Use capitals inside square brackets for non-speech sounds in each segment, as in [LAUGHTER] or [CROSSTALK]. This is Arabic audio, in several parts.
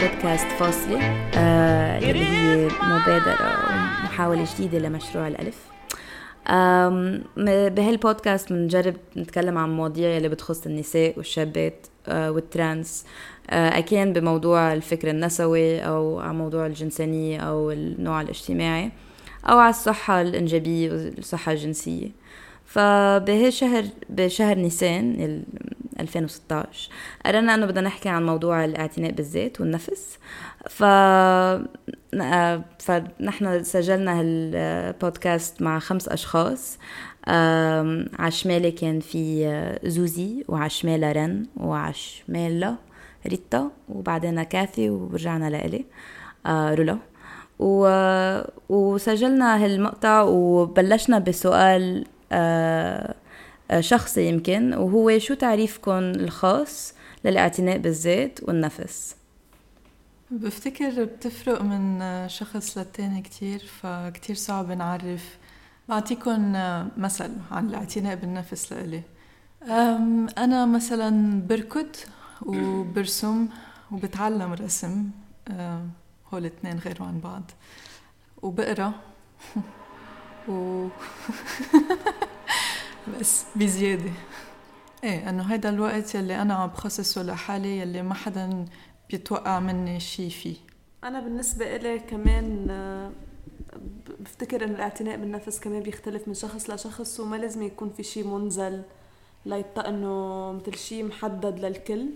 بودكاست فاصلة آه اللي هي مبادرة ومحاولة جديدة لمشروع الألف. بهالبودكاست بنجرب نتكلم عن مواضيع اللي بتخص النساء والشابات آه والترانس. آه أكان بموضوع الفكر النسوي أو عن موضوع الجنسانية أو النوع الاجتماعي أو على الصحة الإنجابية والصحة الجنسية. فبهالشهر بشهر نيسان 2016 قررنا إنه بدنا نحكي عن موضوع الاعتناء بالذات والنفس. ف فنحن سجلنا هالبودكاست مع خمس أشخاص. على شمالي كان في زوزي وعلى شمالها رن وعلى شمالها ريتا وبعدين كاثي ورجعنا لإلي آه، رولا. وسجلنا هالمقطع وبلشنا بسؤال آه، آه، شخصي يمكن وهو شو تعريفكم الخاص للاعتناء بالذات والنفس؟ بفتكر بتفرق من شخص للتاني كتير فكتير صعب نعرف. بعطيكم مثل عن الاعتناء بالنفس لإلي. أنا مثلا بركض وبرسم وبتعلم رسم. هول الاثنين غيروا عن بعض. وبقرأ. [LAUGHS] و [LAUGHS] بس بزيادة. إيه إنه هيدا الوقت يلي أنا عم بخصصه لحالي يلي ما حدا بيتوقع مني شي فيه. أنا بالنسبة إلي كمان آه، بفتكر إنه الاعتناء بالنفس كمان بيختلف من شخص لشخص وما لازم يكون في شي منزل ليطق إنه مثل شي محدد للكل.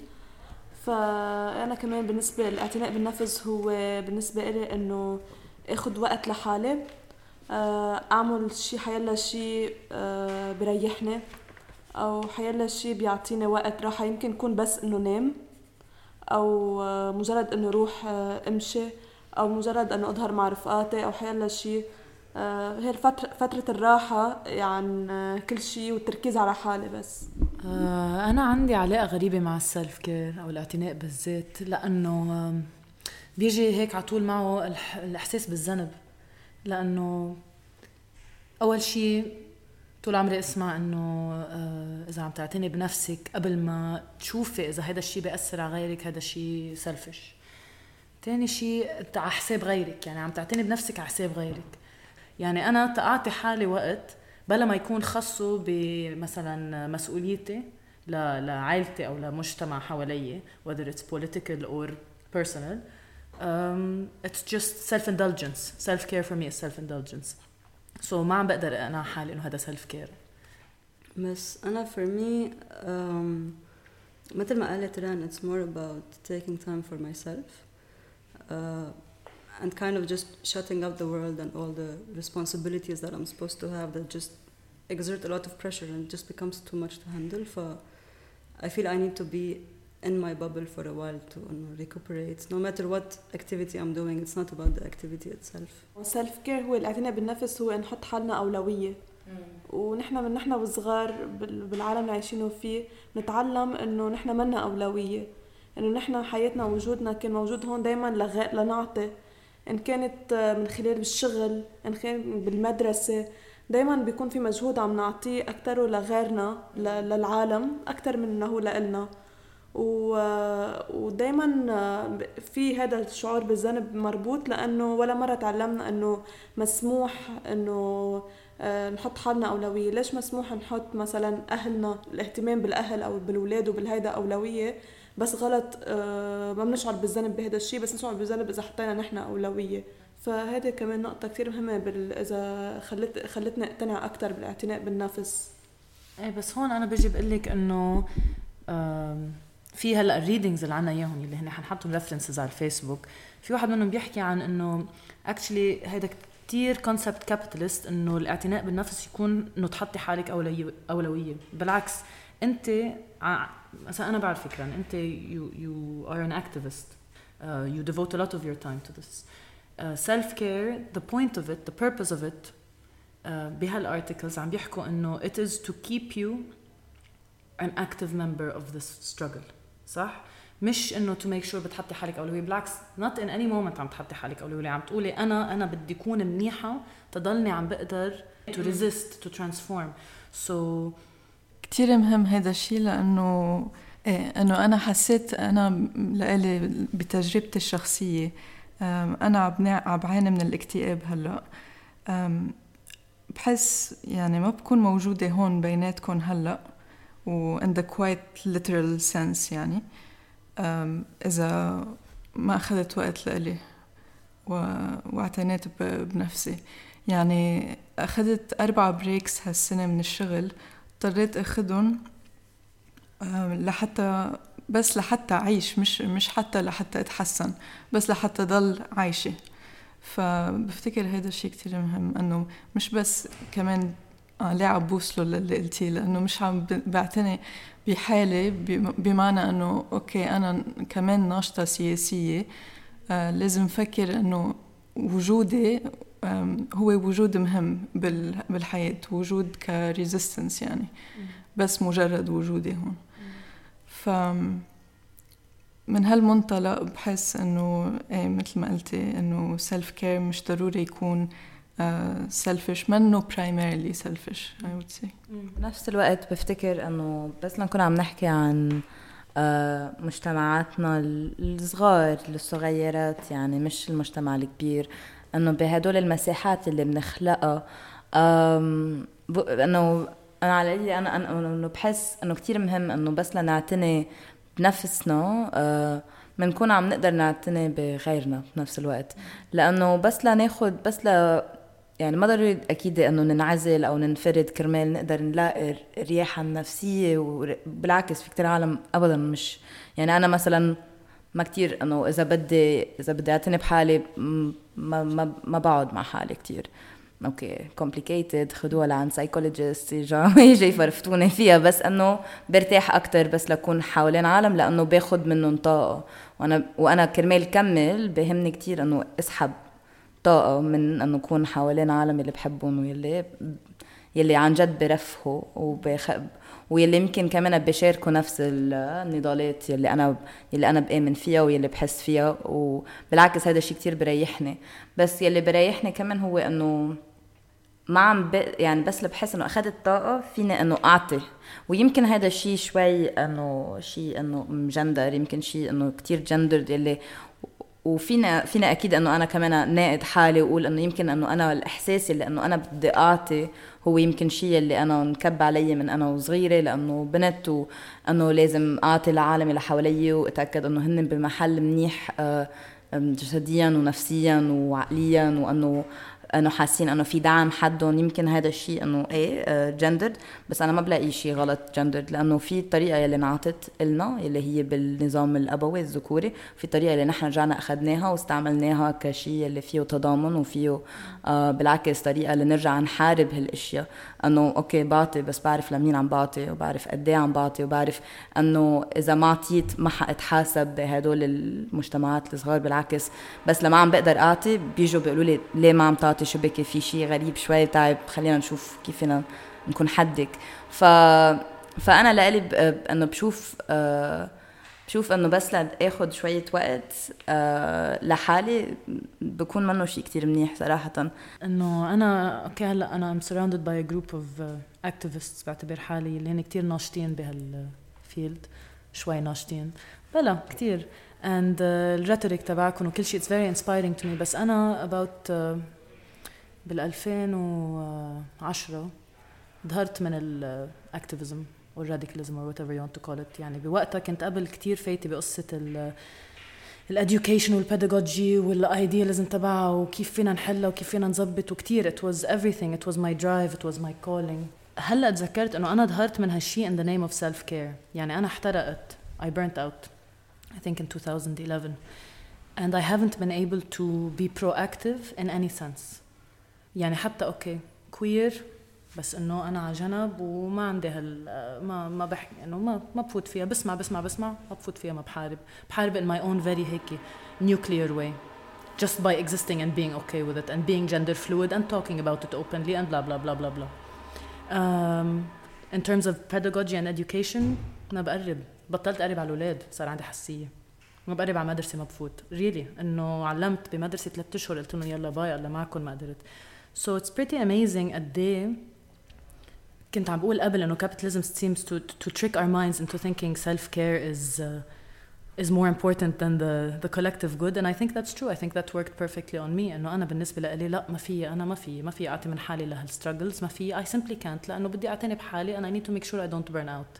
فأنا كمان بالنسبة للاعتناء بالنفس هو بالنسبة إلي إنه آخذ وقت لحالي. أعمل شي حيلا شي آه، بريحني أو حيلا شي بيعطيني وقت راحة. يمكن يكون بس إنه نام أو آه، مجرد إنه روح أمشي أو مجرد إنه أظهر مع رفقاتي أو حيلا شي. هي فترة الراحة يعني كل شيء والتركيز على حالي بس. أنا عندي علاقة غريبة مع السلف كير أو الاعتناء بالذات لأنه بيجي هيك على طول معه الإحساس بالذنب. لأنه أول شيء طول عمري أسمع إنه آه، إذا عم تعتني بنفسك قبل ما تشوفي إذا هذا الشيء بيأثر على غيرك هذا الشيء سلفش تاني شيء على حساب غيرك يعني عم تعتني بنفسك على حساب غيرك. يعني أنا اعطي حالي وقت بلا ما يكون خصه بمثلا مسؤوليتي لعائلتي أو لمجتمع حوالي whether it's political or personal. um, it's just self indulgence self care for me is self indulgence so ما عم بقدر اقنع حالي انه هذا self care بس انا for me um, مثل ما قالت ران it's more about taking time for myself uh, and kind of just shutting up the world and all the responsibilities that I'm supposed to have that just exert a lot of pressure and it just becomes too much to handle ف I feel I need to be in my bubble for a while to recuperate. No matter what activity I'm doing it's not about the activity itself. self care هو الاعتناء بالنفس هو نحط حالنا أولوية. ونحن من نحن وصغار بالعالم اللي عايشينه فيه نتعلم إنه نحن منا أولوية. إنه نحن حياتنا وجودنا كان موجود هون دايما لغ... لنعطي. إن كانت من خلال الشغل إن كان بالمدرسة دايما بيكون في مجهود عم نعطيه أكثر لغيرنا للعالم أكثر من أنه لإلنا. ودائما في هذا الشعور بالذنب مربوط لأنه ولا مرة تعلمنا إنه مسموح إنه آه، نحط حالنا أولوية. ليش مسموح نحط مثلا أهلنا الاهتمام بالأهل أو بالأولاد وبالهيدا أولوية؟ بس غلط آه، ما بنشعر بالذنب بهذا الشيء بس نشعر بالذنب إذا حطينا نحن أولوية. فهذه كمان نقطة كثير مهمة بال... إذا خلت خلتني أقتنع أكثر بالاعتناء بالنفس. إيه بس هون أنا بجي بقول لك إنه في هلا ال readings اللي عنا إياهم اللي هن حنحطهم references على الفيسبوك. في واحد منهم بيحكي عن إنه actually هيدا كثير concept capitalist إنه الاعتناء بالنفس يكون إنه تحطي حالك اولويه بالعكس أنت مثلا أنا بعرف فكرا أنت you you are an activist you devote a lot of your time to this self care the point of it the purpose of it بهال articles عم بيحكوا إنه it is to keep you an active member of this struggle. صح؟ مش إنه to make sure بتحطي حالك أولوية بالعكس not in any moment عم تحطي حالك أولوية. عم تقولي أنا أنا بدي أكون منيحة تضلني عم بقدر to resist to transform so كثير مهم هذا الشيء لأنه إيه إنه أنا حسيت أنا لإلي بتجربتي الشخصية. أنا عم بعاني من الاكتئاب هلأ. بحس يعني ما بكون موجودة هون بيناتكم هلأ. و in the quite literal sense يعني. إذا ما أخذت وقت لإلي واعتنيت بنفسي. يعني أخذت أربع بريكس هالسنة من الشغل اضطريت أخذهم لحتى بس لحتى أعيش مش مش حتى لحتى أتحسن بس لحتى ضل عايشة. فبفتكر هذا الشيء كتير مهم إنه مش بس كمان آه ليه عم بوصله للي قلتيه لأنه مش عم بعتني بحالي بمعنى إنه أوكي أنا كمان ناشطة سياسية آه لازم أفكر إنه وجودي هو وجود مهم بالحياة وجود ك resistance يعني بس مجرد وجودي هون. ف من هالمنطلق بحس إنه إيه مثل ما قلتي إنه self care مش ضروري يكون selfish منه primarily selfish I would say بنفس الوقت بفتكر إنه بس لنكون عم نحكي عن آه، مجتمعاتنا الصغار الصغيرات يعني مش المجتمع الكبير إنه بهدول المساحات اللي بنخلقها. إنه أنا على أنا إنه بحس إنه كثير مهم إنه بس لنعتني بنفسنا آه بنكون عم نقدر نعتني بغيرنا بنفس الوقت. لأنه بس لناخد بس يعني ما ضروري أكيد إنه ننعزل أو ننفرد كرمال نقدر نلاقي الرياحه النفسيه وبالعكس في كتير عالم ابدا مش يعني أنا مثلا ما كتير إنه إذا بدي إذا بدي أعتني بحالي ما ما, ما بقعد مع حالي كتير. okay complicated خدوها لعند psychologist يجي يفرفتوني فيها. بس إنه برتاح أكثر بس لكون حوالين عالم لأنه باخذ منهم طاقة. وأنا وأنا كرمال كمل بهمني كثير إنه اسحب طاقة من انه اكون حوالين عالم اللي بحبهم واللي يلي عن جد برفهوا وبخ... واللي يمكن كمان بيشاركوا نفس النضالات يلي أنا يلي أنا بآمن فيها واللي بحس فيها وبالعكس هذا الشيء كتير بريحني. بس يلي بريحني كمان هو إنه ما عم ب... يعني بس اللي بحس إنه أخذت طاقة فيني إنه أعطي. ويمكن هذا الشيء شوي إنه شيء إنه مجندر يمكن شيء إنه كتير جندر يلي وفينا فينا أكيد إنه أنا كمان ناقد حالي وأقول إنه يمكن إنه أنا الإحساس اللي إنه أنا بدي أعطي هو يمكن شيء اللي أنا انكب علي من أنا وصغيرة لأنه بنت وإنه لازم أعطي العالم اللي حوالي وأتأكد إنه هن بمحل منيح آه، جسديا ونفسيا وعقليا وإنه إنه حاسين إنه في دعم حدهم. يمكن هذا الشيء إنه إيه جندرد آه، بس أنا ما بلاقي شيء غلط جندرد لأنه في الطريقة يلي انعطت لنا يلي هي بالنظام الأبوي الذكوري. في طريقة اللي نحن رجعنا أخذناها واستعملناها كشيء اللي فيه تضامن وفيه آه بالعكس طريقة لنرجع نحارب هالأشياء. إنه أوكي بعطي بس بعرف لمين عم بعطي وبعرف قد عم بعطي وبعرف إنه إذا ما عطيت ما حاتحاسب بهدول المجتمعات الصغار. بالعكس بس لما عم بقدر أعطي بيجوا بيقولوا لي ليه ما عم تعطي؟ شبكه في شيء غريب شوي تعب خلينا نشوف كيف نكون حدك. ف فأنا لإلي إنه بشوف آه بشوف إنه بس لاخذ شوية وقت آه لحالي بكون منه شيء كتير منيح صراحة. إنه أنا okay هلأ أنا I'm surrounded by group of activists بعتبر حالي اللي هن كتير ناشطين بهال field شوي ناشطين. بلا كتير. And uh, ال rhetoric تبعكم وكل شيء it's very inspiring to me بس أنا about uh, بال 2010 ظهرت من ال activism وال radicalism or whatever you want to call it. يعني بوقتها كنت قبل كتير فايتة بقصة ال ال education وال pedagogy وال idealism تبعها وكيف فينا نحلها وكيف فينا نظبط وكتير. It was everything. It was my drive. It was my calling. هلأ تذكرت إنه أنا ظهرت من هالشيء in the name of self care يعني أنا احترقت. I burnt out I think in 2011 and I haven't been able to be proactive in any sense. يعني حتى okay queer بس إنه أنا على جنب وما عندي هال ما ما بحكي انه ما ما بفوت فيها بسمع بسمع بسمع ما بفوت فيها ما بحارب. بحارب in my own very هيك nuclear way just by existing and being okay with it and being gender fluid and talking about it openly and blah blah blah blah blah. Um, in terms of pedagogy and education أنا بقرب بطلت أقرب على الأولاد صار عندي حساسية. ما بقرب على مدرسه ما بفوت. ريلي really. إنه علمت بمدرسة ثلاث أشهر قلت لهم يلا باي الله معكم ما قدرت. So it's pretty amazing قد ايه كنت عم بقول قبل انه capitalism seems to to trick our minds into thinking self care is uh, is more important than the the collective good and I think that's true I think that worked perfectly on me انه انا بالنسبه لي لا ما في انا ما في ما في اعطي من حالي لهالستراجلز ما في I simply can't لانه بدي اعتني بحالي and I need to make sure I don't burn out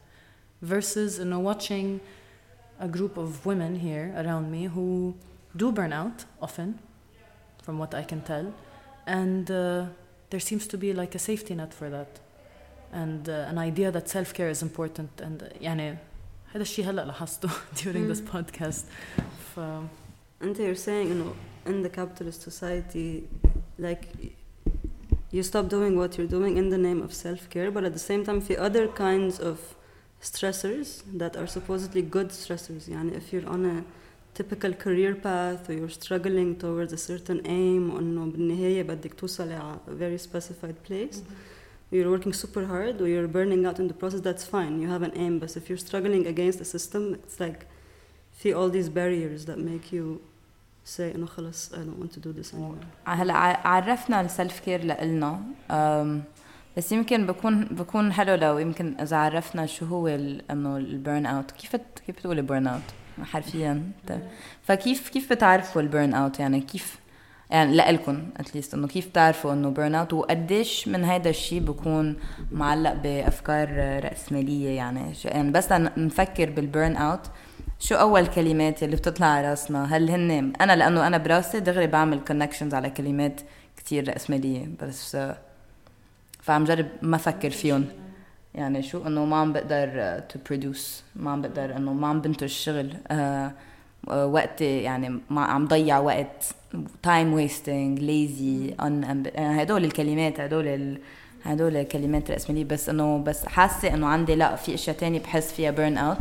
versus انه watching a group of women here around me who do burn out often from what I can tell and uh, there seems to be like a safety net for that and uh, an idea that self care is important and uh, يعني هذا الشيء هلا لاحظته [LAUGHS] during this podcast ف انت you're saying انه in the capitalist society like you stop doing what you're doing in the name of self care but at the same time في other kinds of stressors that are supposedly good stressors يعني if you're on a typical career path or you're struggling towards a certain aim وانه بالنهايه بدك توصل a very specified place mm -hmm. you're working super hard or you're burning out in the process that's fine you have an aim but if you're struggling against the system it's like في all these barriers that make you say انه خلص I don't want to do this anymore هلا عرفنا السلف كير لإلنا بس يمكن بكون بكون حلو لو يمكن اذا عرفنا شو هو انه البيرن اوت كيف كيف بتقولي بيرن اوت حرفيا. فكيف كيف بتعرفوا ال burn out؟ يعني كيف يعني لإلكم at least إنه كيف تعرفوا إنه burn out وقديش من هيدا الشيء بكون معلق بأفكار رأسمالية؟ يعني يعني بس نفكر بال burnout شو أول كلمات اللي بتطلع على راسنا؟ هل هن أنا لأنه أنا براسي دغري بعمل connections على كلمات كتير رأسمالية بس فعم جرب ما أفكر فيهم. يعني شو إنه ما عم بقدر to produce ما عم بقدر إنه ما عم بنتج شغل. آه وقتي يعني ما عم ضيع وقت. time wasting lazy ان هدول الكلمات هدول ال... هدول كلمات رأسمالية بس إنه بس حاسة إنه عندي لا في أشياء تانية بحس فيها burnout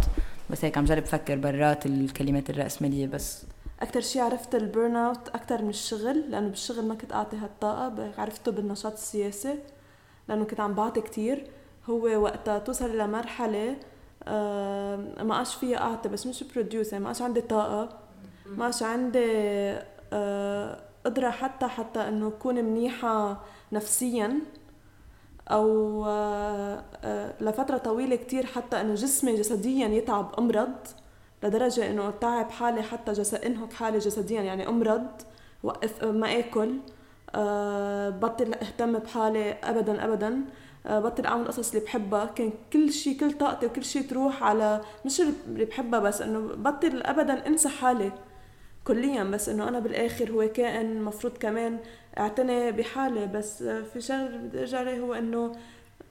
بس هيك عم جرب أفكر برات الكلمات الرأسمالية بس أكثر شيء عرفت ال burnout أكثر من الشغل لأنه بالشغل ما كنت أعطي هالطاقة. عرفته بالنشاط السياسي لأنه كنت عم بعطي كتير. هو وقتها توصل لمرحلة آه ما عادش فيها اعطي بس مش produce يعني ما عادش عندي طاقة ما عادش عندي آه قدرة حتى حتى إنه أكون منيحة نفسيا أو آه لفترة طويلة كتير حتى إنه جسمي جسديا يتعب أمرض لدرجة إنه اتعب حالي حتى جسد إنهك حالي جسديا يعني أمرض وقف ما آكل بطل أهتم بحالي ابدا ابدا. بطل اعمل القصص اللي بحبها. كان كل شيء كل طاقتي وكل شيء تروح على مش اللي بحبها بس إنه بطل ابدا انسى حالي كليا. بس إنه أنا بالآخر هو كائن مفروض كمان اعتني بحالي. بس في شغله بدي أرجع عليه هو إنه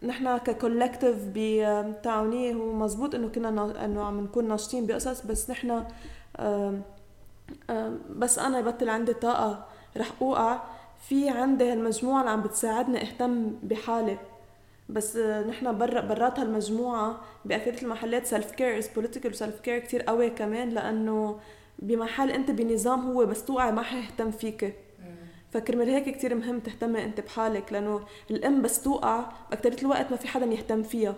نحن ك collective بتعاونية هو مزبوط إنه كنا إنه عم نكون ناشطين بقصص. بس نحن بس أنا يبطل عندي طاقة رح أوقع. في عندي هالمجموعة اللي عم بتساعدني أهتم بحالي. بس نحن برا برات هالمجموعة بأكثرية المحلات self care is political و self care كثير قوي كمان لأنه بمحل أنت بنظام هو بس توقعي ما حيهتم فيك. فكرمال هيك كتير مهم تهتمي أنت بحالك لأنه الأم بس توقع باكثريه الوقت ما في حدا يهتم فيها.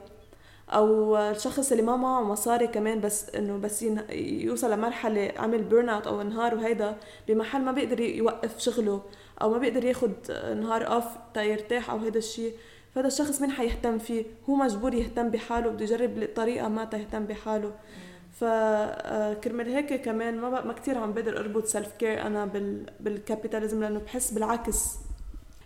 أو الشخص اللي ما معه مصاري كمان بس إنه بس يوصل لمرحلة عمل burnout أو انهار وهيدا بمحل ما بيقدر يوقف شغله أو ما بيقدر ياخد نهار off تا يرتاح أو هذا الشيء فهذا الشخص مين حيهتم فيه. هو مجبور يهتم بحاله بده يجرب طريقة ما تهتم بحاله. فكرمال هيك كمان ما ما كثير عم بقدر أربط self care أنا بال بال capitalism لأنه بحس بالعكس.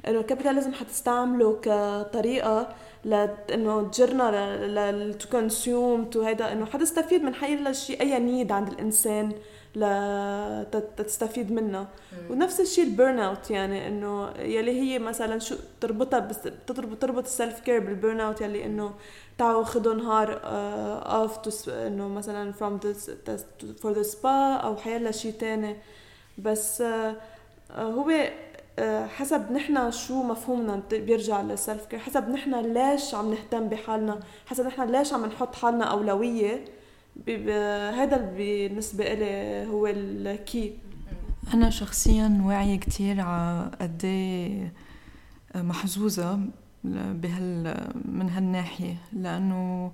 إنه ال capitalism حتستعمله كطريقة لأنه تجرنا to consume to هيدا. إنه حتستفيد من حي شيء أي need عند الإنسان. لتستفيد منها ونفس الشيء ال burnout يعني إنه يلي هي مثلا شو تربطها بس تربط تربط ال self care بال burnout يلي إنه تعالوا خذوا نهار off إنه مثلا from for the spa أو حيلا شيء تاني. بس uh, هو uh, حسب نحن شو مفهومنا بيرجع لل self care حسب نحن ليش عم نهتم بحالنا حسب نحن ليش عم نحط حالنا أولوية. هذا بالنسبة إلي هو ال key. أنا شخصيا واعية كتير على قد إيه محظوظة بهال من هالناحية لأنه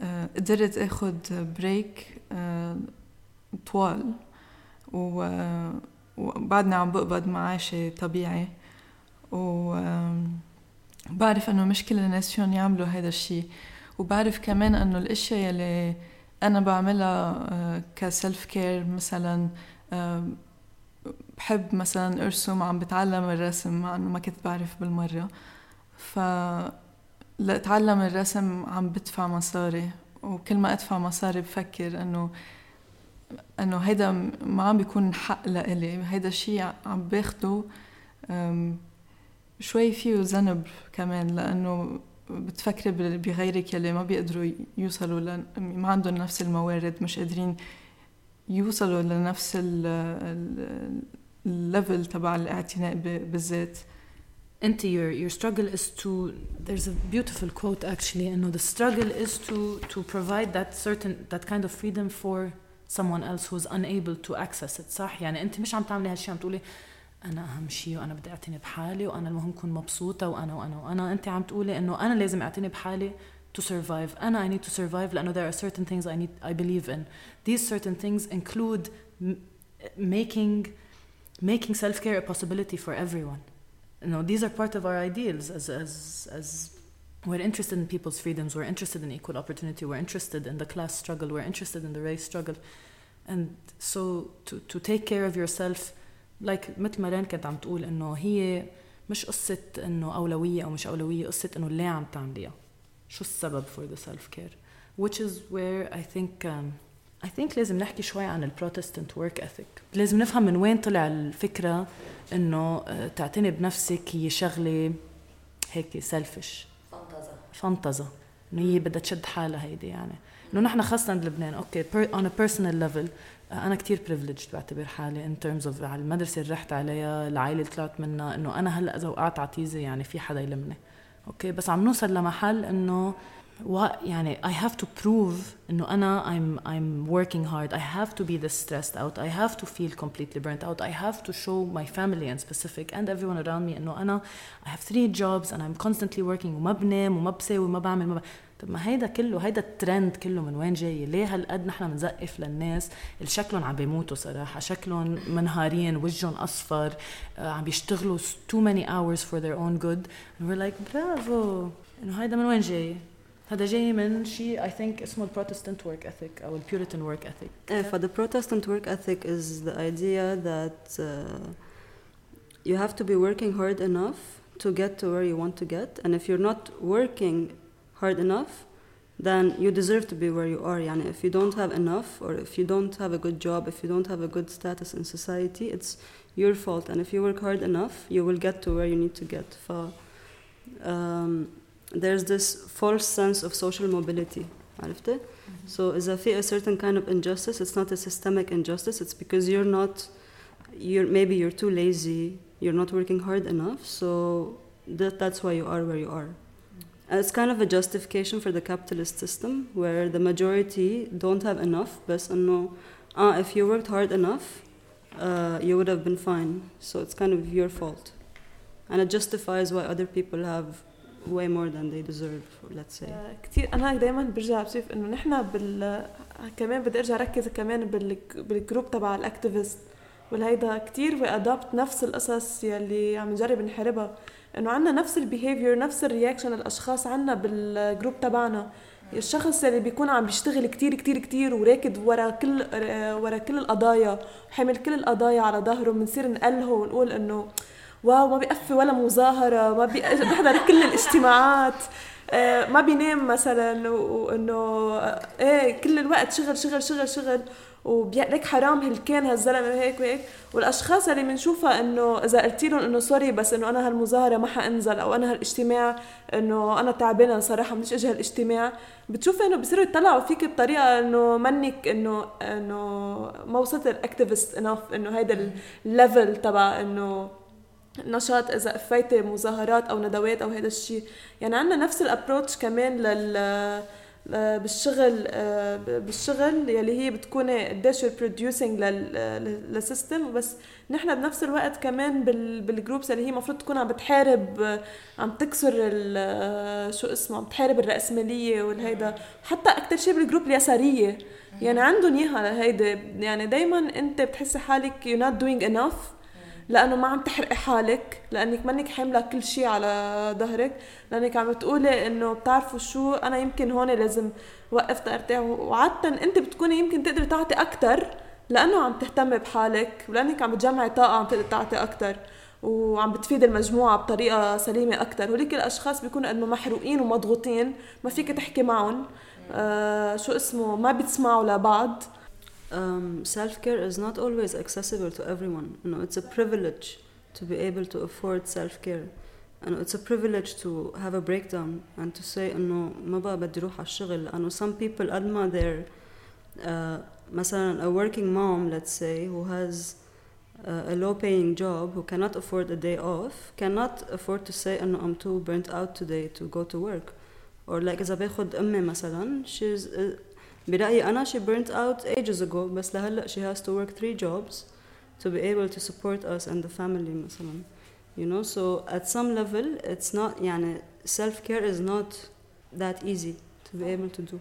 آه، قدرت آخد break آه، طوال وبعدني عم بقبض معاشي طبيعي و بعرف إنه مش كل الناس فيهم يعملوا هذا الشيء وبعرف كمان إنه الأشياء يلي أنا بعملها آه، ك self care مثلا آه، بحب مثلا أرسم عم بتعلم الرسم مع إنه ما كنت بعرف بالمرة. ف لأتعلم الرسم عم بدفع مصاري وكل ما أدفع مصاري بفكر إنه إنه هيدا ما عم بيكون حق لإلي. هيدا الشيء عم باخده شوي فيه ذنب كمان لأنه بتفكري بغيرك يلي ما بيقدروا يوصلوا ل... ما عندهم نفس الموارد مش قادرين يوصلوا لنفس الليفل تبع الاعتناء بالذات انت your your struggle is to there's a beautiful quote actually انه the struggle is to to provide that certain that kind of freedom for someone else who's unable to access it صح يعني انت مش عم تعملي هالشيء عم تقولي انا اهم شيء وانا بدي اعتني بحالي وانا المهم كون مبسوطه وانا وانا وانا انت عم تقولي انه انا لازم اعتني بحالي to survive انا I need to survive لانه there are certain things I need I believe in these certain things include making making self-care a possibility for everyone you know these are part of our ideals as as as we're interested in people's freedoms we're interested in equal opportunity we're interested in the class struggle we're interested in the race struggle and so to to take care of yourself لايك like مثل ما رين كانت عم تقول إنه هي مش قصة إنه أولوية أو مش أولوية قصة إنه ليه عم تعمليها. شو السبب for the self care which is where I think um, I think لازم نحكي شوي عن ال Protestant work ethic. لازم نفهم من وين طلع الفكرة إنه آه، تعتني بنفسك هي شغلة هيك selfish فانتزا فانتزا إنه هي بدها تشد حالها هيدي يعني. إنه نحن خاصة بلبنان okay on a personal level أنا كتير privileged بعتبر حالي in terms of على المدرسة اللي رحت عليها العائلة اللي طلعت منها إنه أنا هلأ إذا وقعت عتيزة يعني في حدا يلمني. أوكي؟ بس عم نوصل لمحل إنه و يعني I have to prove إنه أنا I'm I'm working hard. I have to be this stressed out. I have to feel completely burnt out. I have to show my family and specific and everyone around me إنه أنا I have three jobs and I'm constantly working وما بنام وما بساوي وما بعمل. ما ب... طب ما هيدا كله هيدا الترند كله من وين جاي ليه هالقد نحن بنزقف للناس اللي شكلهم عم بيموتوا صراحة شكلهم منهارين وجههم اصفر آه، عم بيشتغلوا too many hours for their own good and we're like برافو انه هيدا من وين جاي هذا جاي من شيء I think اسمه البروتستانت work ethic أو البيوريتان work ethic. Uh, for the Protestant work ethic is the idea that uh, you have to be working hard enough to get to where you want to get and if you're not working hard enough then you deserve to be where you are يعني if you don't have enough or if you don't have a good job if you don't have a good status in society it's your fault and if you work hard enough you will get to where you need to get ف um, there's this false sense of social mobility عرفتي mm-hmm. so إذا في a certain kind of injustice it's not a systemic injustice it's because you're not you're maybe you're too lazy you're not working hard enough so that, that's why you are where you are it's kind of a justification for the capitalist system where the majority don't have enough بس انه ah if you worked hard enough uh, you would have been fine so it's kind of your fault and it justifies why other people have way more than they deserve let's say كثير انا دائما برجع بشوف انه نحن بال كمان بدي ارجع ركز كمان بال... بالجروب تبع الاكتيفيست والهيدا كثير وي ادابت نفس القصص يلي عم نجرب نحاربها إنه عندنا نفس ال behavior نفس ال reaction الأشخاص عندنا بال group تبعنا. الشخص اللي بيكون عم بيشتغل كتير كتير كتير وراكد ورا كل ورا كل القضايا حامل كل القضايا على ظهره بنصير نقله ونقول إنه واو ما بيقفي ولا مظاهرة ما بيحضر كل الاجتماعات. آه، ما بينام مثلا وإنه إيه كل الوقت شغل شغل شغل شغل. وليك حرام هالكان هالزلمة هيك وهيك. والأشخاص اللي بنشوفها إنه إذا قلت لهم إنه سوري بس إنه أنا هالمظاهرة ما حأنزل أو أنا هالإجتماع إنه أنا تعبانة صراحة مش أجي هالإجتماع. بتشوفي إنه بصيروا يطلعوا فيك بطريقة إنه منك إنه إنه ما وصلت ال activist enough إنه هيدا ال level تبع إنه نشاط إذا قفيتي مظاهرات أو ندوات أو هذا الشيء. يعني عندنا نفس ال approach كمان لل آه، بالشغل آه، بالشغل يلي هي بتكون قديش producing لل system بس نحن بنفس الوقت كمان بال groups اللي هي المفروض تكون عم بتحارب آه، عم تكسر شو اسمه عم تحارب الرأسمالية والهيدا. حتى أكثر شيء بال group اليسارية. يعني عندهم إياها هيدا يعني دايما أنت بتحسي حالك you're not doing enough. لأنه ما عم تحرقي حالك لأنك منك حاملة كل شيء على ظهرك لأنك عم تقولي إنه بتعرفوا شو أنا يمكن هون لازم وقفت ارتاح وعاده أنت بتكوني يمكن تقدري تعطي أكثر لأنه عم تهتمي بحالك ولأنك عم بتجمعي طاقة عم تقدري تعطي أكثر وعم بتفيد المجموعة بطريقة سليمة أكثر هوليك الأشخاص بيكونوا إنه محروقين ومضغوطين ما فيك تحكي معهم. آه شو اسمه ما بتسمعوا لبعض. um, self-care is not always accessible to everyone you know it's a privilege to be able to afford self-care and it's a privilege to have a breakdown and to say انه ما بقى بدي اروح على الشغل لانه some people قد ما they're uh, مثلا a working mom let's say who has uh, a low paying job who cannot afford a day off cannot afford to say انه I'm too burnt out today to go to work or like إذا باخد أمي مثلا she's uh, برأيي أنا she burnt out ages ago بس لهلا she has to work three jobs to be able to support us and the family مثلا you know so at some level it's not يعني self care is not that easy to be able to do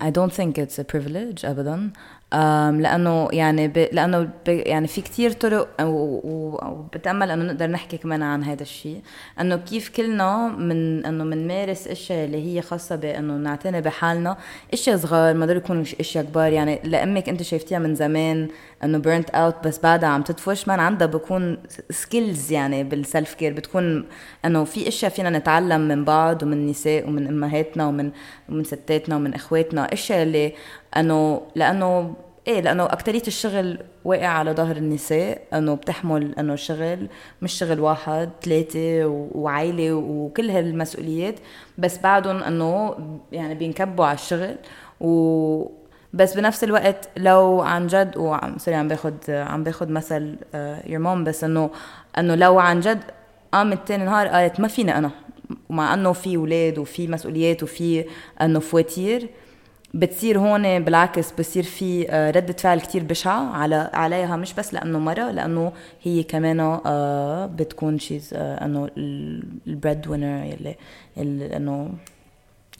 I don't think it's a privilege ابدا um, لأنه يعني ب... لأنه ب... يعني في كتير طرق وبتأمل إنه نقدر نحكي كمان عن هذا الشيء إنه كيف كلنا من إنه بنمارس إشياء اللي هي خاصة بإنه نعتني بحالنا. إشياء صغار ما ضروري يكونوا إشياء كبار. يعني لأمك أنت شايفتيها من زمان إنه burnt out بس بعدها عم تدفش ما عندها بكون skills يعني بال self care بتكون إنه في إشياء فينا نتعلم من بعض ومن نساء ومن أمهاتنا ومن ومن ستاتنا ومن إخواتنا. إشياء اللي انه لأنه إيه لأنه أكترية الشغل واقع على ظهر النساء إنه بتحمل إنه شغل مش شغل واحد ثلاثة وعائلة وكل هالمسؤوليات بس بعدهم إنه يعني بينكبوا على الشغل و بس بنفس الوقت لو عن جد وعم سوري عم باخد عم باخد مثل your uh, mom بس إنه إنه لو عن جد قامت تاني نهار قالت ما فيني أنا ومع إنه في أولاد وفي مسؤوليات وفي إنه فواتير بتصير هون بالعكس بصير في آه، ردة فعل كتير بشعة على عليها مش بس لأنه مرة لأنه هي كمان آه، بتكون she's آه، أنه ال breadwinner يلي أنه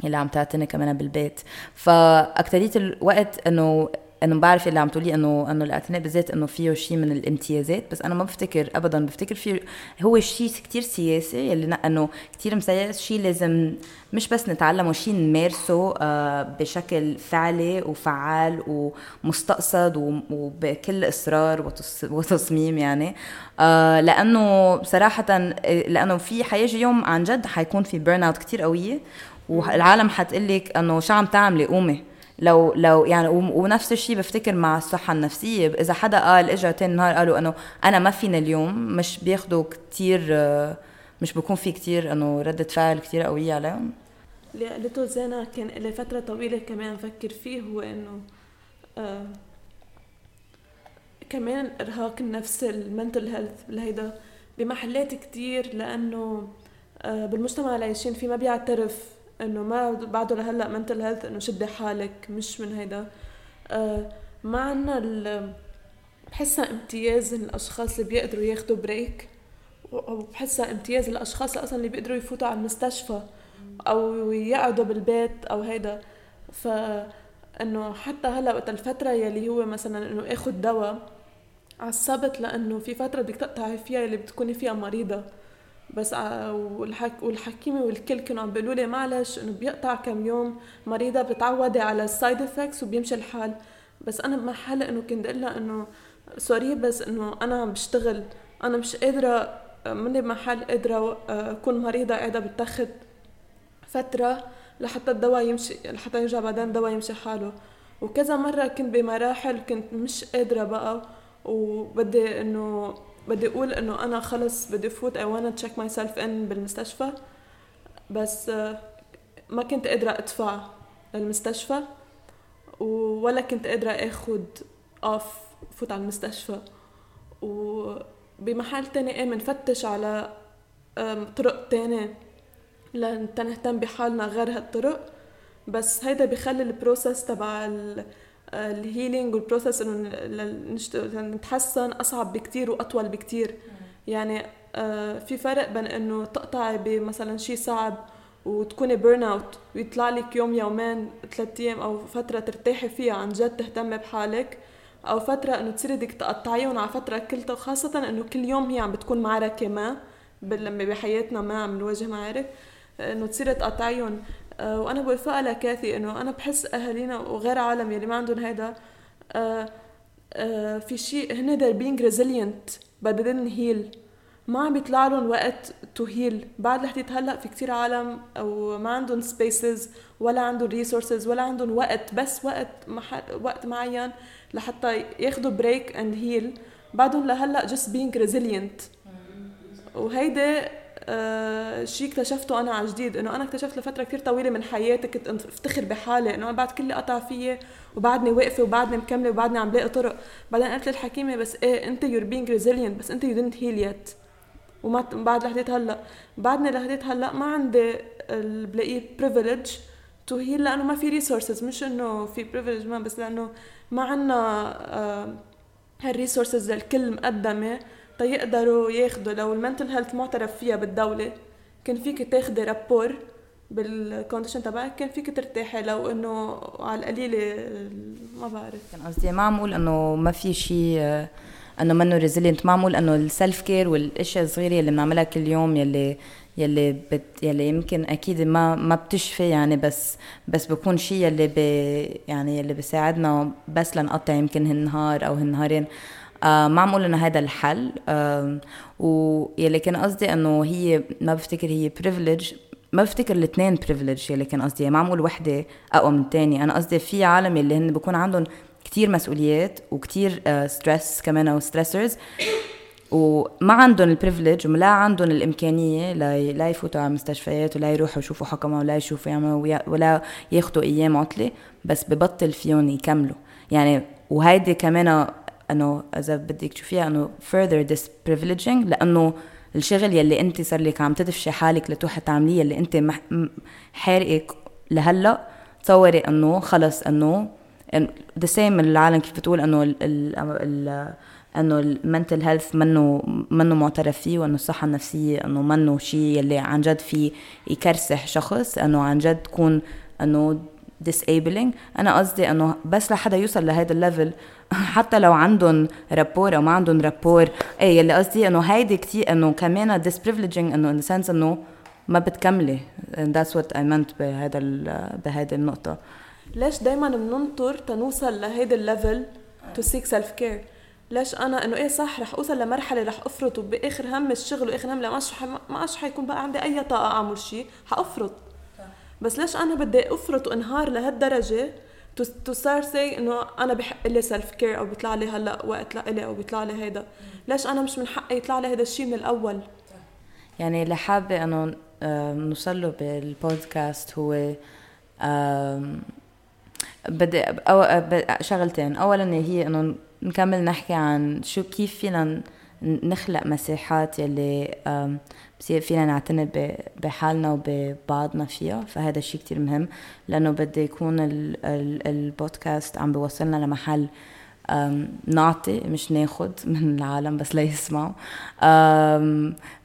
اللي عم تعتني كمان بالبيت. فأكترية الوقت أنه انه بعرف اللي عم تقولي انه إنه الاعتناء بالذات إنه فيه شيء من الامتيازات بس أنا ما بفتكر ابدا بفتكر فيه هو شيء كتير سياسي اللي إنه كتير مسيس شيء لازم مش بس نتعلمه شيء نمارسه آه، بشكل فعلي وفعال ومستقصد وبكل إصرار وتصميم يعني. آه، لأنه بصراحه لأنه في حيجي يوم عن جد حيكون في burnout كثير قوية والعالم حتقلك إنه شو عم تعملي قومي. لو لو يعني ونفس الشيء بفتكر مع الصحة النفسية. إذا حدا قال إجا تاني نهار قالوا إنه أنا ما فينا اليوم مش بياخدوا كتير مش بكون في كتير إنه ردة فعل كتير قوية عليهم. اللي قالته زينة كان لي فترة طويلة كمان أفكر فيه هو إنه آه كمان إرهاق النفس المنتل هيلث لهيدا بمحلات كتير لأنه آه بالمجتمع اللي عايشين فيه ما بيعترف إنه ما بعده لهلأ mental health إنه شدي حالك مش من هيدا. آه ما عنا بحسها امتياز الأشخاص اللي بيقدروا ياخذوا break وبحسها امتياز الأشخاص أصلا اللي بيقدروا يفوتوا على المستشفى أو يقعدوا بالبيت أو هيدا. ف إنه حتى هلأ وقت الفترة يلي هو مثلا إنه اخذ دواء عصبت لأنه في فترة بدك تقطعي فيها اللي بتكوني فيها مريضة. بس والحك والحكيمة والكل كانوا عم بيقولوا لي معلش إنه بيقطع كم يوم مريضة بتعودي على ال side effects وبيمشي الحال. بس أنا بمحل إنه كنت أقول لها إنه sorry بس إنه أنا عم بشتغل. أنا مش قادرة مني بمحل قادرة أكون مريضة قاعدة بتاخد فترة لحتى الدواء يمشي لحتى يرجع بعدين الدواء يمشي حاله. وكذا مرة كنت بمراحل كنت مش قادرة بقى وبدي إنه بدي أقول إنه أنا خلص بدي فوت I wanna check myself in بالمستشفى. بس آه، ما كنت قادرة أدفع للمستشفى ولا كنت قادرة آخد off فوت على المستشفى. وبمحل تاني إيه منفتش على طرق تانية لنهتم بحالنا غير هالطرق. بس هيدا بخلي ال process تبع ال healing وال process إنه نتحسن أصعب بكتير وأطول بكتير. يعني آه، في فرق بين إنه تقطعي بمثلا شيء صعب وتكوني burnt out ويطلع لك يوم يومين ثلاث أيام أو فترة ترتاحي فيها عن جد تهتمي بحالك أو فترة إنه تصيري بدك تقطعيهم على فترة كلها وخاصه إنه كل يوم هي عم بتكون معركة ما لما بحياتنا ما عم نواجه معارك إنه تصيري تقطعيهم. آه، وأنا بوافقها لكاثي إنه أنا بحس أهالينا وغير عالم يلي ما عندهم هيدا آه، آه، في شيء هن they're being resilient but they didn't heal. ما عم بيطلع لهم وقت to heal بعد لحديت هلا في كتير عالم أو ما عندهم spaces ولا عندهم resources ولا عندهم وقت بس وقت محل وقت معين لحتى ياخذوا break and heal بعدهم لهلأ just being resilient. وهيدا آه شيء اكتشفته أنا على جديد إنه أنا اكتشفت لفترة كثير طويلة من حياتي كنت افتخر بحالي إنه بعد كل قطع فيي وبعدني واقفه وبعدني مكملة وبعدني عم لاقي طرق. بعدين قلت للحكيمة بس إيه أنت you're being resilient بس أنت you didn't heal yet وما بعد لحديت هلأ. بعدني لحديت هلأ ما عندي بلاقيه privilege to heal لأنه ما في resources مش إنه في privilege ما بس لأنه ما عندنا هال resources الكل مقدمة. تيقدروا ياخذوا لو ال mental health معترف فيها بالدولة كان فيك تاخذي rapport بال condition تبعك كان فيك ترتاحي لو إنه على القليلة ما بعرف. كان قصدي ما عم أقول إنه ما في شيء إنه منه resilient معمول إنه ال self-care والأشياء الصغيرة اللي بنعملها كل يوم يلي يلي بت يلي يمكن أكيد ما ما بتشفي يعني بس بس بكون شيء يلي بي يعني يلي بيساعدنا بس لنقطع يمكن هالنهار أو هالنهارين. آه ما عم أقول إنه هذا الحل. آه ويلي كان قصدي إنه هي ما بفتكر هي privilege ما بفتكر الاثنين privilege يلي كان قصدي. ما عم أقول وحدة أقوى من الثانية أنا قصدي في عالم اللي هن بكون عندهم كتير مسؤوليات وكتير stress آه، كمان أو stressors وما عندهم ال privilege ولا عندهم الإمكانية لا يفوتوا على المستشفيات ولا يروحوا يشوفوا حكمه ولا يشوفوا يعملوا ولا ياخذوا أيام عطلة بس ببطل فيهم يكملوا. يعني وهيدي كمان أنه إذا بدك تشوفيها أنه further disprivileging لأنه الشغل يلي أنت صار لك عم تدفشي حالك لتروحي تعمليه اللي أنت حارقك لهلأ تصوري أنه خلص أنه the same العالم كيف بتقول أنه ال أنه ال mental health منه منه معترف فيه وأنه الصحة النفسية أنه منه شيء يلي عن جد في يكرسح شخص أنه عن جد تكون أنه disabling. أنا قصدي إنه بس لحدا يوصل لهيدا ال level [LAUGHS] حتى لو عندهم rapport أو ما عندهم rapport إيه يلي قصدي إنه هيدي كثير إنه كمان disprivileging إنه in sense إنه ما بتكملي. That's what I meant بهذا بهيدي النقطة. ليش دائما بننطر تنوصل لهيدا ال level to seek self-care ليش أنا إنه إيه صح رح أوصل لمرحلة رح افرط وباخر هم الشغل وآخر هم ما ما حيكون بقى عندي أي طاقة أعمل شيء حأفرط. بس ليش أنا بدي أفرط وأنهار لهالدرجة؟ to start with إنه أنا بحق لي self-care أو بيطلع لي هلأ وقت لإلي أو بيطلع لي هيدا. ليش أنا مش من حقي يطلع لي هذا الشيء من الأول؟ يعني اللي حابة إنه نوصل له بالبودكاست هو بدي أو شغلتين. اولا هي إنه نكمل نحكي عن شو كيف فينا نخلق مساحات يلي بصير فينا نعتمد بحالنا وببعضنا فيها فهذا الشيء كتير مهم لأنه بدي يكون البودكاست عم بيوصلنا لمحل نعطي مش ناخد [LAUGHS] من العالم بس ليسمعوا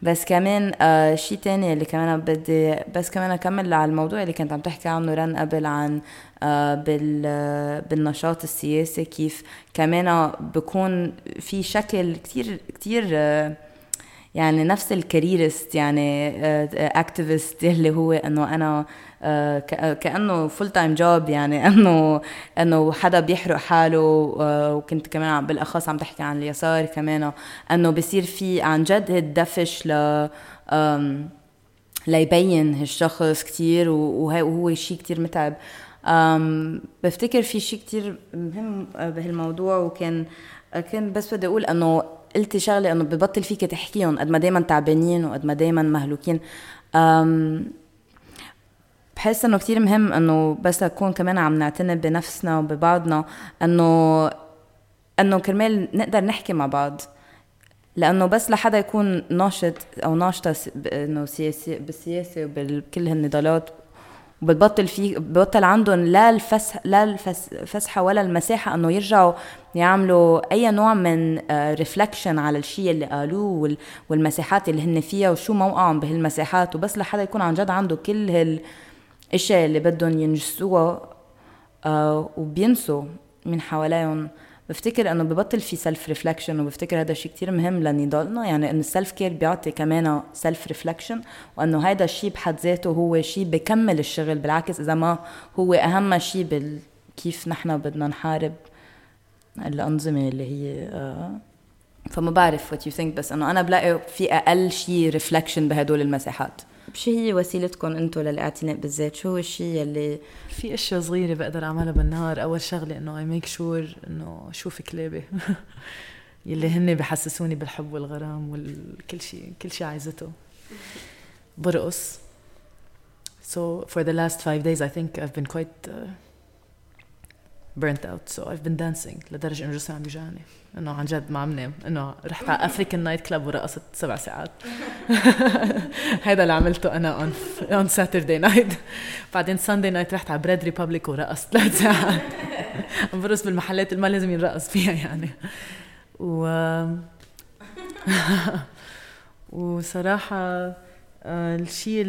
بس كمان شيء تاني اللي كمان بدي بس كمان أكمل على الموضوع اللي كنت عم تحكي عنه رن قبل عن بالنشاط السياسي كيف كمان بكون في شكل كتير كتير آه، يعني نفس الـ careerist يعني activist [LAUGHS] اللي هو إنه أنا آه، كأنه full-time job يعني [LAUGHS] إنه إنه حدا بيحرق حاله آه، وكنت كمان بالأخص عم تحكي عن اليسار كمان إنه بصير في عن جد هالدفش ل ليبين هالشخص كتير وهو شيء كتير متعب. بفتكر في شيء كتير مهم بهالموضوع وكان كان بس بدي أقول إنه قلتي شغلة إنه ببطل فيك تحكيهم قد ما دائما تعبانين وقد ما دائما مهلوكين. بحس إنه كتير مهم إنه بس نكون كمان عم نعتني بنفسنا وببعضنا إنه إنه كرمال نقدر نحكي مع بعض. لإنه بس لحدا يكون ناشط أو ناشطة إنه سياسي بالسياسة وبكل هالنضالات وبتبطل في ببطل عندهم لا الفسح لا الفسحه ولا المساحة إنه يرجعوا يعملوا أي نوع من reflection آه، على الشيء اللي قالوه والمساحات اللي هن فيها وشو موقعهم بهالمساحات. وبس لحدا يكون عن جد عنده كل هال الاشياء اللي بدهم ينجسوها آه وبينسوا من حواليهم. بفتكر إنه ببطل في self-reflection وبفتكر هذا الشيء كتير مهم لنضالنا يعني إنه الـ self-care بيعطي كمان self-reflection وإنه هذا الشيء بحد ذاته هو شيء بكمل الشغل بالعكس إذا ما هو أهم شيء بال كيف نحن بدنا نحارب الأنظمة اللي هي آه فما بعرف what you think بس إنه أنا بلاقي في أقل شيء reflection بهدول المساحات. شو هي وسيلتكم أنتم للاعتناء بالذات؟ شو هو الشيء يلي في أشياء صغيرة بقدر أعملها بالنهار. أول شغلة إنه اي make sure إنه أشوف كلابي. [LAUGHS] يلي هن بحسسوني بالحب والغرام وكل شيء كل شيء عايزته. برقص. So for the last five days I think I've been quite uh, burnt out. So I've been dancing لدرجة إنه جسمي عم بيجعني إنه عن جد ما عم نام إنه رحت على African night club ورقصت سبع ساعات. [LAUGHS] هذا اللي عملته أنا on on Saturday night بعدين Sunday night رحت على Bread Republic ورقصت ثلاث ساعات. [LAUGHS] عم برقص بالمحلات اللي ما لازم ينرقص فيها يعني. و [LAUGHS] وصراحة uh, الشيء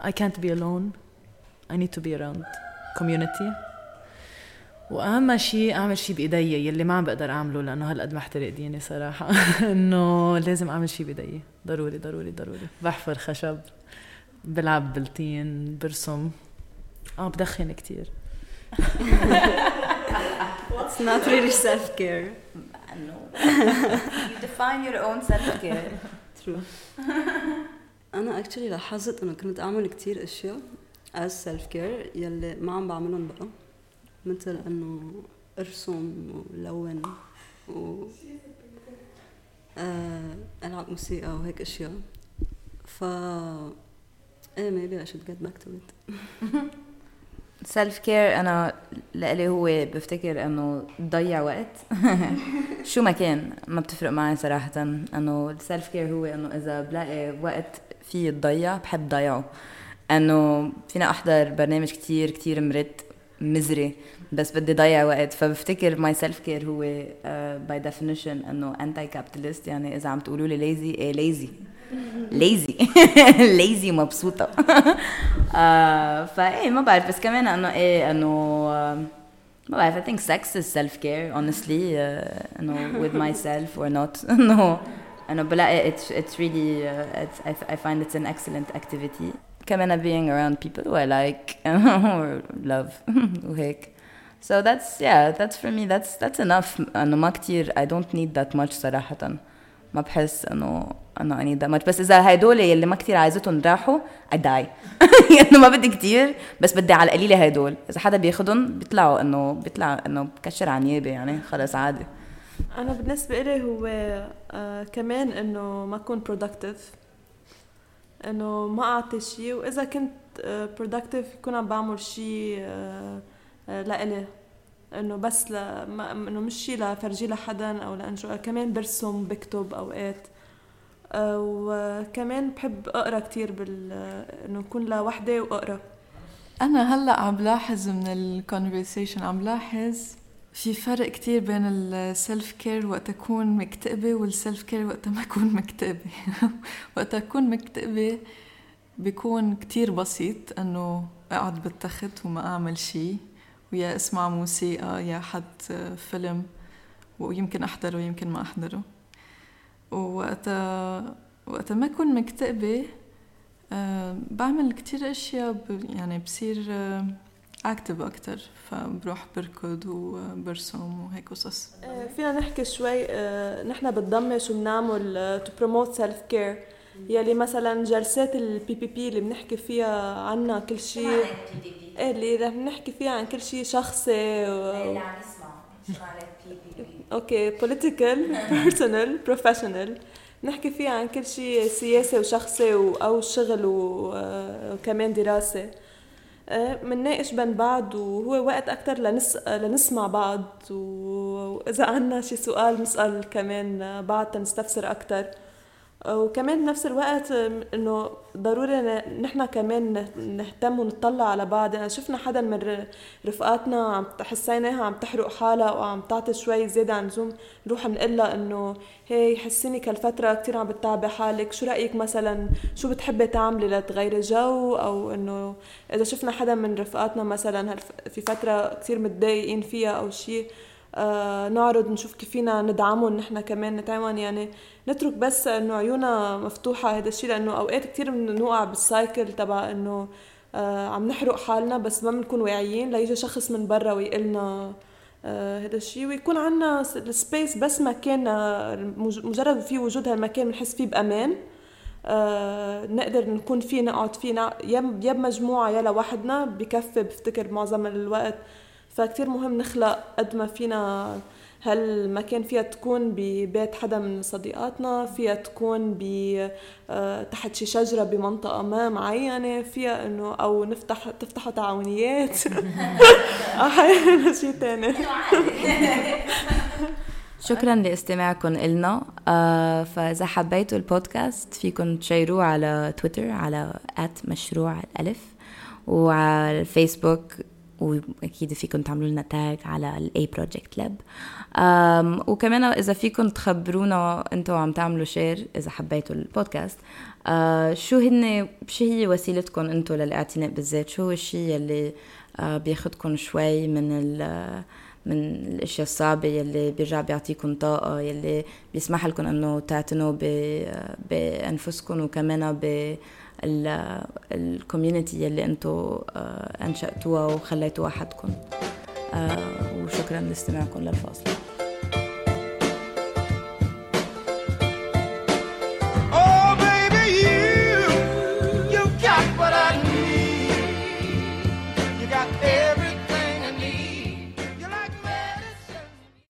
I can't be alone. I need to be around community. وأهم شيء أعمل شيء بإيدي يلي ما عم بقدر أعمله لأنه هالقد محترق ديني صراحة [LAUGHS] إنه لازم أعمل شيء بإيدي ضروري ضروري ضروري بحفر خشب بلعب بالتين برسم آه بدخن كثير It's [LAUGHS] not really self-care. no. you define your own self-care. True. أنا actually لاحظت إنه كنت أعمل كتير أشياء as self-care يلي ما عم بعملهم بقى. مثل إنه إرسم ولون و آه العب موسيقى وهيك أشياء. ف إيه maybe I should get back to it. [LAUGHS] self-care أنا لإلي هو بفتكر إنه تضيع وقت. [LAUGHS] شو ما كان ما بتفرق معي صراحة. إنه الـ self-care هو إنه إذا بلاقي وقت فيه تضيع بحب ضيعه. إنه فينا أحضر برنامج كتير كتير مرت. مزري. بس بدي ضيع وقت. فبفتكر my self-care هو by uh, definition إنه anti-capitalist يعني إذا عم تقولوا لي lazy إيه lazy ليزي ليزي مبسوطة. [LAUGHS] uh, فايه ما بعرف. بس كمان إنه إيه إنه uh, ما بعرف. I think sex is self care honestly. uh, إنه with myself or not. [LAUGHS] إنه إنه بلاقي it's it's really uh, it's, I, I find it's an excellent activity. كمان being around people who I like [LAUGHS] or love [LAUGHS] وهيك so that's yeah that's for me that's that's enough. انه ما كتير I don't need that much صراحة. ما بحس إنه انه I need that much. بس إذا هدول يلي ما كتير عايزتهم راحوا I die. انه [LAUGHS] ما بدي كتير بس بدي على القليلة هدول. إذا حدا بياخدهم بيطلعوا إنه بيطلع إنه بكشر عن نيابة يعني خلص عادي. أنا بالنسبة لي هو آه كمان إنه ما أكون productive. انه ما اعطي شيء واذا كنت productive يكون عم بعمل شيء لإلي انه بس ل... انه مش شيء لفرجيه لحدا أو لانشو كمان برسم بكتب اوقات وكمان بحب اقرا كثير بال انه اكون لوحدي واقرا أنا هلا عم بلاحظ من الـ conversation عم بلاحظ في فرق كتير بين الـ self-care وقت أكون مكتئبة والـ self-care وقت ما أكون مكتئبة. [LAUGHS] وقت أكون مكتئبة بيكون كتير بسيط إنه أقعد بالتخت وما أعمل شيء ويا أسمع موسيقى يا حد فيلم ويمكن أحضره ويمكن ما أحضره. ووقتها وقتها ما أكون مكتئبة أه بعمل كتير أشياء يعني بصير active أكتر فبروح بركض وبرسم وهيك قصص. فينا نحكي شوي أه نحن بالضمه شو بنعمل to promote self-care يلي مثلا جلسات الـ PPP اللي بنحكي فيها عنا كل شيء إيه اللي رح [LAUGHS] نحكي فيها عن كل شيء شخصي و... نسمع okay political personal professional نحكي فيها عن كل شيء سياسي وشخصي. أو شغل و... وكمان دراسة. بنناقش بين بعض وهو وقت أكثر لنس... لنسمع بعض. وإذا عنا شي سؤال نسأل كمان بعض تنستفسر أكثر وكمان بنفس الوقت إنه ضروري نحن كمان نهتم ونطلع على بعض. يعني شفنا حدا من رفقاتنا عم حسيناها عم تحرق حالها وعم تعطي شوي زيادة عن اللزوم. نروح بنقول إنه هي حسيني كالفترة كثير عم بتتعبي حالك. شو رأيك مثلا شو بتحبي تعملي لتغيري جو؟ أو إنه إذا شفنا حدا من رفقاتنا مثلا في فترة كثير متضايقين فيها أو شيء نعرض نشوف كيف فينا ندعمهم نحن كمان نتعاون. يعني نترك بس إنه عيوننا مفتوحة هذا الشيء لأنه أوقات كثير بنوقع بالسايكل تبع إنه آه عم نحرق حالنا بس ما بنكون واعيين ليجي شخص من برا ويقلنا آه هذا الشيء. ويكون عندنا السبيس بس مكان آه، مجرد في وجود هالمكان بنحس فيه بأمان. آه نقدر نكون فيه نقعد فيه يا بمجموعه يا لوحدنا بكفي بفتكر معظم الوقت فكتير مهم نخلق قد ما فينا هالمكان فيها تكون ببيت حدا من صديقاتنا فيها تكون ب آه، تحت شي شجرة بمنطقة ما معينة فيها إنه أو نفتح تفتحوا تعاونيات. [LAUGHS] أو [LAUGHS] شيء ثاني [LAUGHS] شكرا لاستماعكم إلنا. آه فإذا حبيتوا البودكاست فيكم تشيروه على تويتر على مشروع الألف وعلى الفيسبوك وأكيد فيكم تعملوا لنا tag على الـ A Project Lab وكمان إذا فيكم تخبرونا أنتم عم تعملوا share إذا حبيتوا البودكاست uh, شو هن شو هي وسيلتكم أنتم للاعتناء بالذات؟ شو هو الشيء اللي uh, بياخدكم شوي من من الأشياء الصعبة يلي بيرجع بيعطيكم طاقة يلي بيسمح لكم إنه تعتنوا بأنفسكم وكمان بالـ community اللي أنتم آه، أنشأتوها وخليتوها حدكم. آه، وشكرا لاستماعكم للفاصله